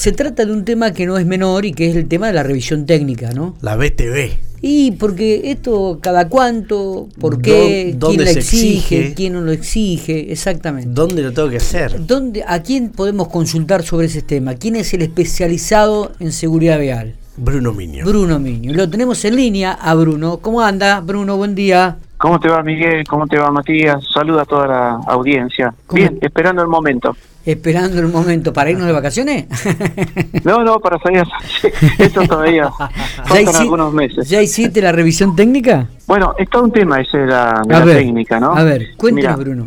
Se trata de un tema que no es menor y que es el tema de la revisión técnica, ¿no? La BTV. Y porque esto, cada cuánto, por qué, quién lo exige, quién no lo exige, exactamente. ¿Dónde lo tengo que hacer? ¿Dónde, ¿A quién podemos consultar sobre ese tema? ¿Quién es el especializado en seguridad vial? Bruno Miño. Bruno Miño. Lo tenemos en línea a Bruno. ¿Cómo anda, Bruno? Buen día. ¿Cómo te va, Miguel? ¿Cómo te va, Matías? Saluda a toda la audiencia. Bien, esperando el momento. ¿Esperando el momento para irnos de vacaciones? no, no, para salir. Esto todavía faltan algunos meses. ¿Ya hiciste la revisión técnica? Bueno, es todo un tema ese de la, técnica, ¿no? A ver, cuéntanos, Bruno.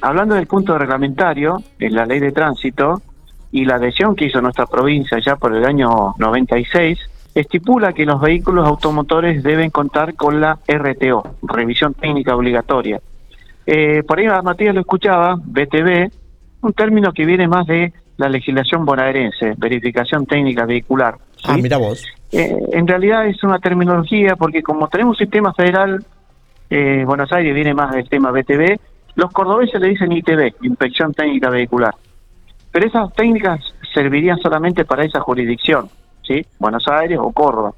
hablando del punto reglamentario, en la ley de tránsito y la adhesión que hizo nuestra provincia ya por el año 96, estipula que los vehículos automotores deben contar con la RTO, revisión técnica obligatoria. Eh, por ahí Matías lo escuchaba, BTV, un término que viene más de la legislación bonaerense, verificación técnica vehicular. Ah, mira vos. Eh, en realidad es una terminología porque como tenemos un sistema federal, eh, Buenos Aires viene más del tema BTV, los cordobeses le dicen ITV, Inspección Técnica Vehicular. Pero esas técnicas servirían solamente para esa jurisdicción. Buenos Aires o Córdoba.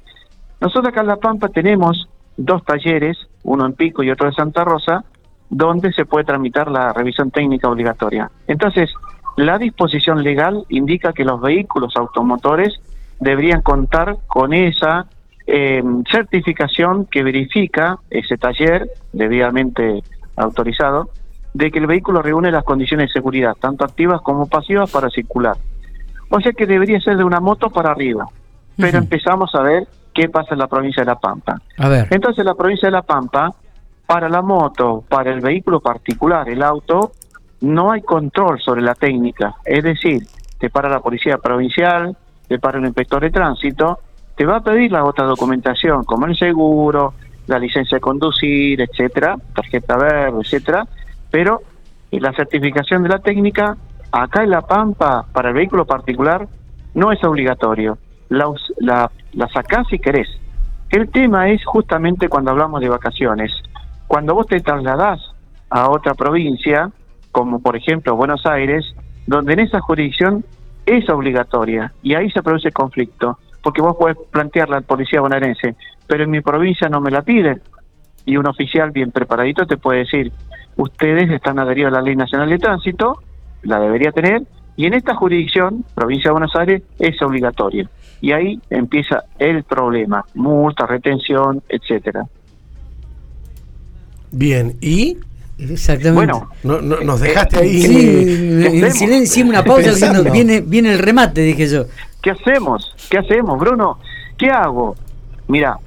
Nosotros acá en La Pampa tenemos dos talleres, uno en Pico y otro en Santa Rosa, donde se puede tramitar la revisión técnica obligatoria. Entonces, la disposición legal indica que los vehículos automotores deberían contar con esa em, certificación que verifica ese taller debidamente autorizado de que el vehículo reúne las condiciones de seguridad, tanto activas como pasivas, para circular. O sea que debería ser de una moto para arriba pero empezamos a ver qué pasa en la provincia de La Pampa. A ver. Entonces, la provincia de La Pampa, para la moto, para el vehículo particular, el auto, no hay control sobre la técnica. Es decir, te para la policía provincial, te para el inspector de tránsito, te va a pedir la otra documentación, como el seguro, la licencia de conducir, etcétera, tarjeta verde, etcétera, pero la certificación de la técnica acá en La Pampa para el vehículo particular no es obligatorio la, la, la sacás si querés. El tema es justamente cuando hablamos de vacaciones. Cuando vos te trasladás a otra provincia, como por ejemplo Buenos Aires, donde en esa jurisdicción es obligatoria y ahí se produce conflicto, porque vos podés plantearla al policía bonaerense, pero en mi provincia no me la piden. Y un oficial bien preparadito te puede decir, ustedes están adheridos a la Ley Nacional de Tránsito, la debería tener, y en esta jurisdicción, provincia de Buenos Aires, es obligatorio. Y ahí empieza el problema, multa, retención, etcétera. Bien, ¿y? Exactamente. Bueno, no, nos dejaste ahí. Sí, en silencio, una pausa, diciendo, viene, viene el remate, dije yo. ¿Qué hacemos? ¿Qué hacemos, Bruno? ¿Qué hago? Mira,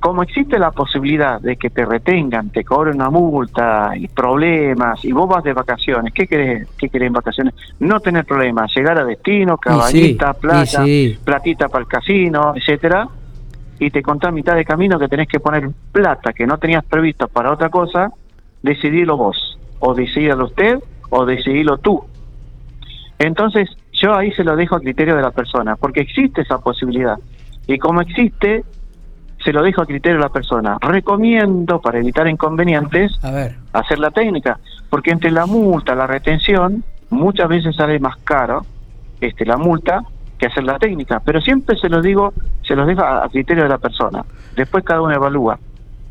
como existe la posibilidad de que te retengan, te cobren una multa y problemas, y vos vas de vacaciones, ¿qué querés, qué querés en vacaciones? No tener problemas, llegar a destino, caballita, plata, platita para el casino, etcétera, y te contás a mitad de camino que tenés que poner plata que no tenías previsto para otra cosa, decidilo vos, o decidilo usted, o decidilo tú. Entonces, yo ahí se lo dejo a criterio de la persona, porque existe esa posibilidad. Y como existe, se lo dejo a criterio de la persona. Recomiendo, para evitar inconvenientes, hacer la técnica, porque entre la multa, la retención, muchas veces sale más caro este, la multa que hacer la técnica, pero siempre se lo digo, se los dejo a, criterio de la persona. Después cada uno evalúa.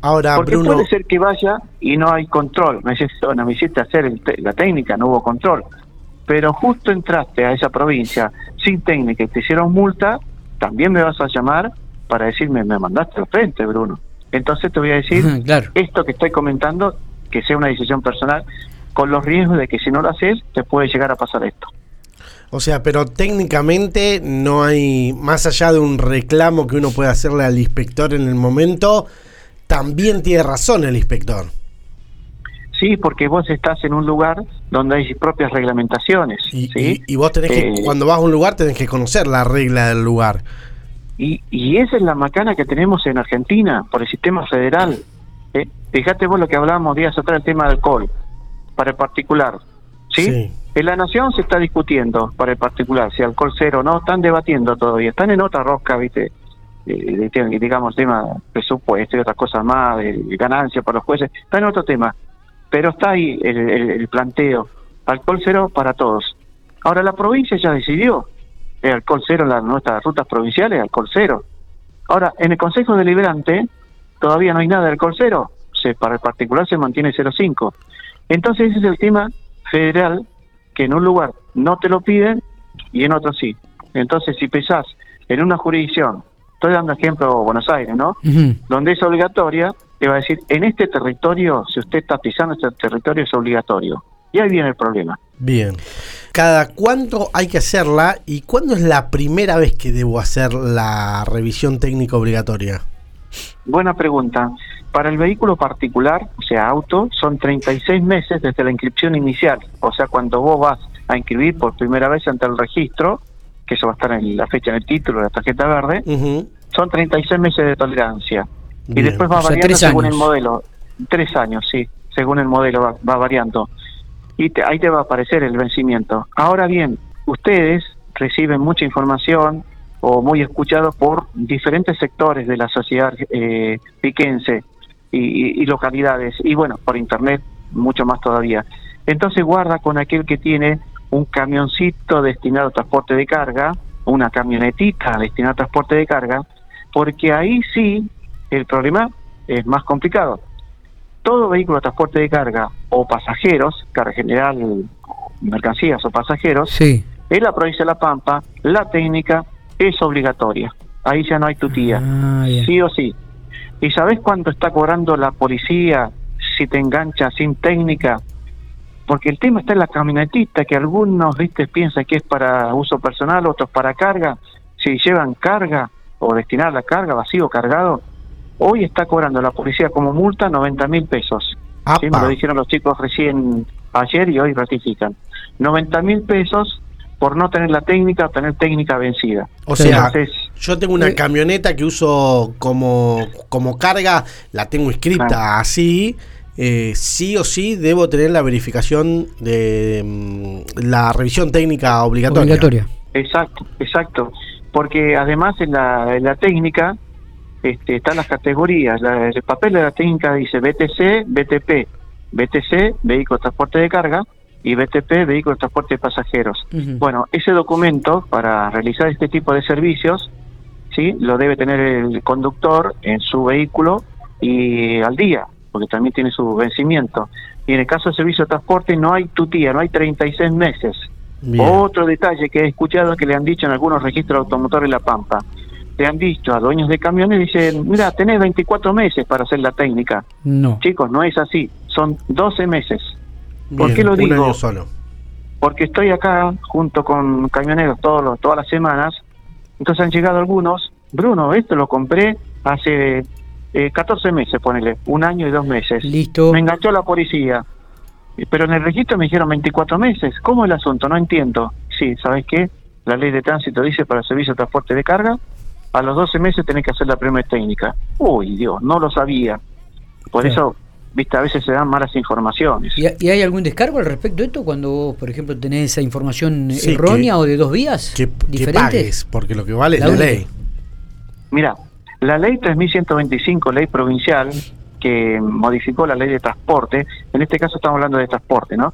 Ahora, porque puede ser que vaya y no hay control. Me dices, bueno, me hiciste hacer la técnica, no hubo control. Pero justo entraste a esa provincia sin técnica y te hicieron multa, también me vas a llamar para decirme, me mandaste al frente, Bruno. Entonces te voy a decir, esto que estoy comentando, que sea una decisión personal, con los riesgos de que si no lo haces, te puede llegar a pasar esto. O sea, pero técnicamente no hay, más allá de un reclamo que uno puede hacerle al inspector en el momento, también tiene razón el inspector. Sí, porque vos estás en un lugar donde hay propias reglamentaciones. Y, y, vos tenés que, eh, cuando vas a un lugar, tenés que conocer la regla del lugar. Y, y esa es la macana que tenemos en Argentina por el sistema federal. ¿eh? Fíjate vos lo que hablábamos días atrás, el tema del alcohol, para el particular. ¿sí? En la nación se está discutiendo para el particular, si alcohol cero o no, están debatiendo todavía, están en otra rosca, ¿viste? Eh, digamos, tema presupuesto y otras cosas más, de, ganancia para los jueces, está en otro tema. Pero está ahí el, el planteo, alcohol cero para todos. Ahora la provincia ya decidió, es alcohol cero en las, nuestras rutas provinciales, alcohol cero. Ahora, en el Consejo Deliberante todavía no hay nada de alcohol cero, se, para el particular se mantiene 0,5. Entonces ese es el tema federal que en un lugar no te lo piden y en otro sí. Entonces si pesás en una jurisdicción, estoy dando ejemplo Buenos Aires, ¿no? Donde es obligatoria, te va a decir, en este territorio, si usted está pisando este territorio es obligatorio. Y ahí viene el problema. Bien. ¿Cada cuánto hay que hacerla y cuándo es la primera vez que debo hacer la revisión técnica obligatoria? Buena pregunta. Para el vehículo particular, o sea, auto, son 36 meses desde la inscripción inicial. O sea, cuando vos vas a inscribir por primera vez ante el registro, que eso va a estar en la fecha del título, de la tarjeta verde, son 36 meses de tolerancia. Y después va variando según el modelo. Tres años, sí, según el modelo va, variando. Y ahí te va a aparecer el vencimiento. Ahora bien, ustedes reciben mucha información o muy escuchados por diferentes sectores de la sociedad eh, piquense y, localidades, y bueno, por internet mucho más todavía. Entonces guarda con aquel que tiene un camioncito destinado a transporte de carga, una camionetita destinada a transporte de carga, porque ahí sí el problema es más complicado. Todo vehículo de transporte de carga o pasajeros, carga general, mercancías o pasajeros, en la provincia de La Pampa, la técnica es obligatoria. Ahí ya no hay tutía, ah, sí o sí. ¿Y sabes cuánto está cobrando la policía si te engancha sin técnica? Porque el tema está en la camionetita, que algunos, viste, piensan que es para uso personal, otros para carga. Si llevan carga o destinar la carga, vacío, cargado, hoy está cobrando la policía como multa 90 mil pesos. Sí, me lo dijeron los chicos recién ayer y hoy ratifican. 90 mil pesos por no tener la técnica o tener técnica vencida. O sea, yo tengo una camioneta que uso como, como carga, la tengo inscrita así, eh, sí o sí debo tener la verificación de mm, la revisión técnica obligatoria. Exacto, exacto. Porque además en la, en la técnica este, están las categorías. el papel de la técnica dice BTC, BTP. BTC, vehículo de transporte de carga, y BTP, Vehículo de Transporte de Pasajeros. Bueno, ese documento para realizar este tipo de servicios, sí, lo debe tener el conductor en su vehículo y al día, porque también tiene su vencimiento. Y en el caso del servicio de transporte no hay tutía, no hay 36 meses. Otro detalle que he escuchado que le han dicho en algunos registros automotores de La Pampa. Le han dicho a dueños de camiones, dicen, mira, tenés 24 meses para hacer la técnica. No. Chicos, no es así, son 12 meses. ¿Por qué lo digo? solo. Porque estoy acá junto con camioneros todos todas las semanas. Entonces han llegado algunos. Bruno, esto lo compré hace eh, 14 meses, ponele, un año y dos meses. Listo. Me enganchó la policía. Pero en el registro me dijeron 24 meses. ¿Cómo es el asunto? No entiendo. Sí, ¿sabes qué? La ley de tránsito dice para servicio de transporte de carga, a los 12 meses tenés que hacer la primera técnica. Uy, Dios, no lo sabía. Por eso viste, a veces se dan malas informaciones. ¿Y, hay algún descargo al respecto de esto cuando vos, por ejemplo, tenés esa información errónea o de dos vías que, diferentes? porque lo que vale es la ley. Mira, la ley 3125, ley provincial, que modificó la ley de transporte, en este caso estamos hablando de transporte, ¿no?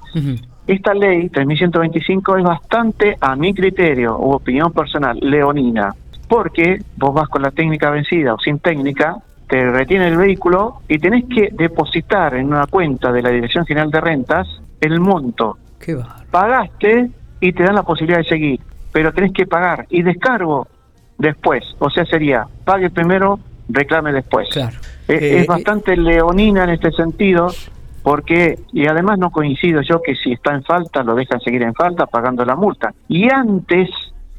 Esta ley 3125 es bastante, a mi criterio u opinión personal, leonina, porque vos vas con la técnica vencida o sin técnica, te retiene el vehículo y tenés que depositar en una cuenta de la Dirección General de Rentas el monto. Qué Pagaste y te dan la posibilidad de seguir, pero tenés que pagar y descargo después. O sea, sería pague primero, reclame después. Claro. Eh, es, eh, bastante leonina en este sentido porque, y además no coincido yo que si está en falta, lo dejan seguir en falta pagando la multa. Y antes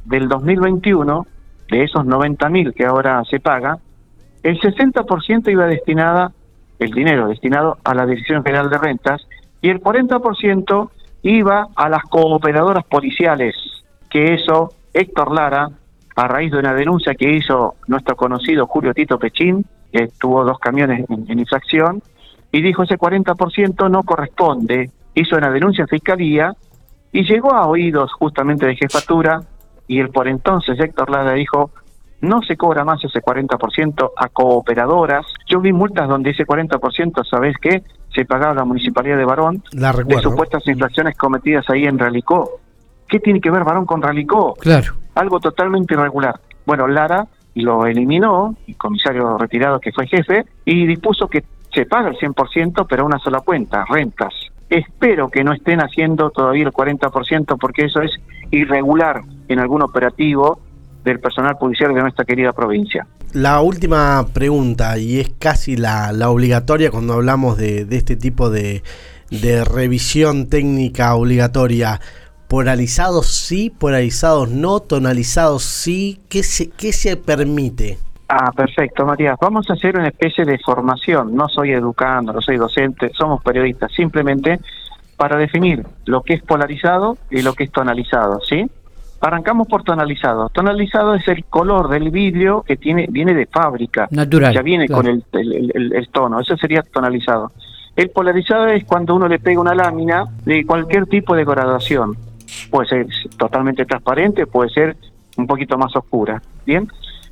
del 2021, de esos 90 mil que ahora se paga, el 60% iba destinada, el dinero destinado a la Dirección General de Rentas, y el 40% iba a las cooperadoras policiales, que eso Héctor Lara, a raíz de una denuncia que hizo nuestro conocido Julio Tito Pechín, que tuvo dos camiones en, infracción, y dijo ese 40% no corresponde, hizo una denuncia en fiscalía y llegó a oídos justamente de jefatura y el por entonces Héctor Lara dijo, no se cobra más ese 40% a cooperadoras. Yo vi multas donde ese 40%, ¿sabes qué? Se pagaba la Municipalidad de Barón de supuestas infracciones cometidas ahí en Ralicó. ¿Qué tiene que ver Barón con Ralicó? Claro. algo totalmente irregular. Bueno, Lara lo eliminó, el comisario retirado que fue jefe, y dispuso que se paga el 100%, pero a una sola cuenta, rentas. Espero que no estén haciendo todavía el 40% porque eso es irregular en algún operativo del personal policial de nuestra querida provincia. La última pregunta, y es casi la, obligatoria cuando hablamos de, este tipo de, revisión técnica obligatoria. ¿Polarizados sí, polarizados no, tonalizados sí? ¿Qué se, qué se permite? Ah, perfecto, Matías. Vamos a hacer una especie de formación. No soy educando, no soy docente, somos periodistas. Simplemente para definir lo que es polarizado y lo que es tonalizado, ¿sí? Arrancamos por tonalizado. Tonalizado es el color del vidrio que tiene viene de fábrica. Natural. Ya viene con el, el, tono. Eso sería tonalizado. El polarizado es cuando uno le pega una lámina de cualquier tipo de graduación. Puede ser totalmente transparente, puede ser un poquito más oscura. Bien.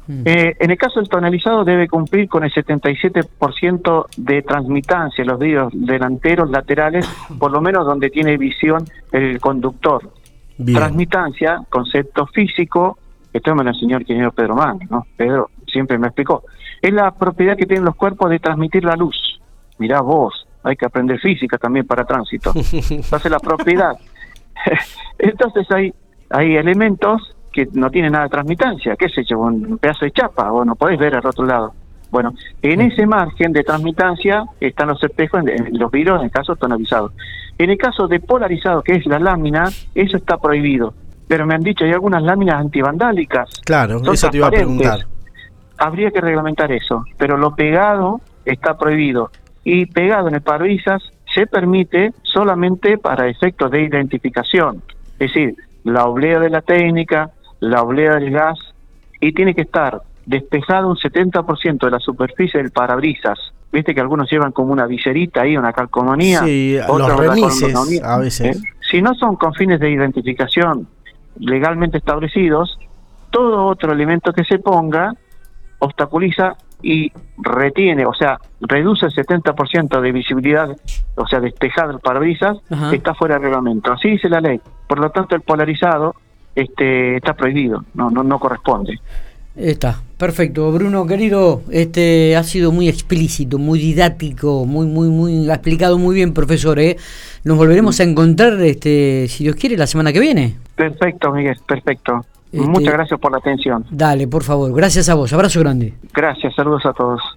Mm. Eh, en el caso del tonalizado debe cumplir con el 77% de transmitancia en los vidrios delanteros, laterales, por lo menos donde tiene visión el conductor. Transmitancia, concepto físico, esto me lo enseñó el ingeniero Pedro Mann, ¿no? Pedro siempre me explicó. Es la propiedad que tienen los cuerpos de transmitir la luz. Mirá vos, hay que aprender física también para tránsito. Entonces la propiedad. Entonces hay, hay elementos que no tienen nada de transmitancia, qué sé yo, un pedazo de chapa, o no podés ver al otro lado. Bueno, en ese margen de transmitancia están los espejos, en, los vidrios, en el caso tonalizados. En el caso de polarizado, que es la lámina, eso está prohibido. Pero me han dicho, hay algunas láminas antivandálicas. Claro, eso te iba a preguntar. Habría que reglamentar eso, pero lo pegado está prohibido. Y pegado en el parabrisas se permite solamente para efectos de identificación. Es decir, la oblea de la técnica, la oblea del gas, y tiene que estar despejado un 70% de la superficie del parabrisas. Viste que algunos llevan como una viserita ahí, una calcomanía. Sí, los remises a veces. ¿Eh? Si no son con fines de identificación legalmente establecidos, todo otro elemento que se ponga obstaculiza y retiene, o sea, reduce el 70% de visibilidad, o sea, despejado el parabrisas, está fuera de reglamento. Así dice la ley. Por lo tanto, el polarizado este, está prohibido, no, no, no corresponde. Está, perfecto. Bruno, querido, este ha sido muy explícito, muy didáctico, muy, muy, muy, ha explicado muy bien, profesor. ¿eh? Nos volveremos a encontrar, este, si Dios quiere, la semana que viene. Perfecto, Miguel, perfecto. Este, Muchas gracias por la atención. Dale, por favor. Gracias a vos. Abrazo grande. Gracias, saludos a todos.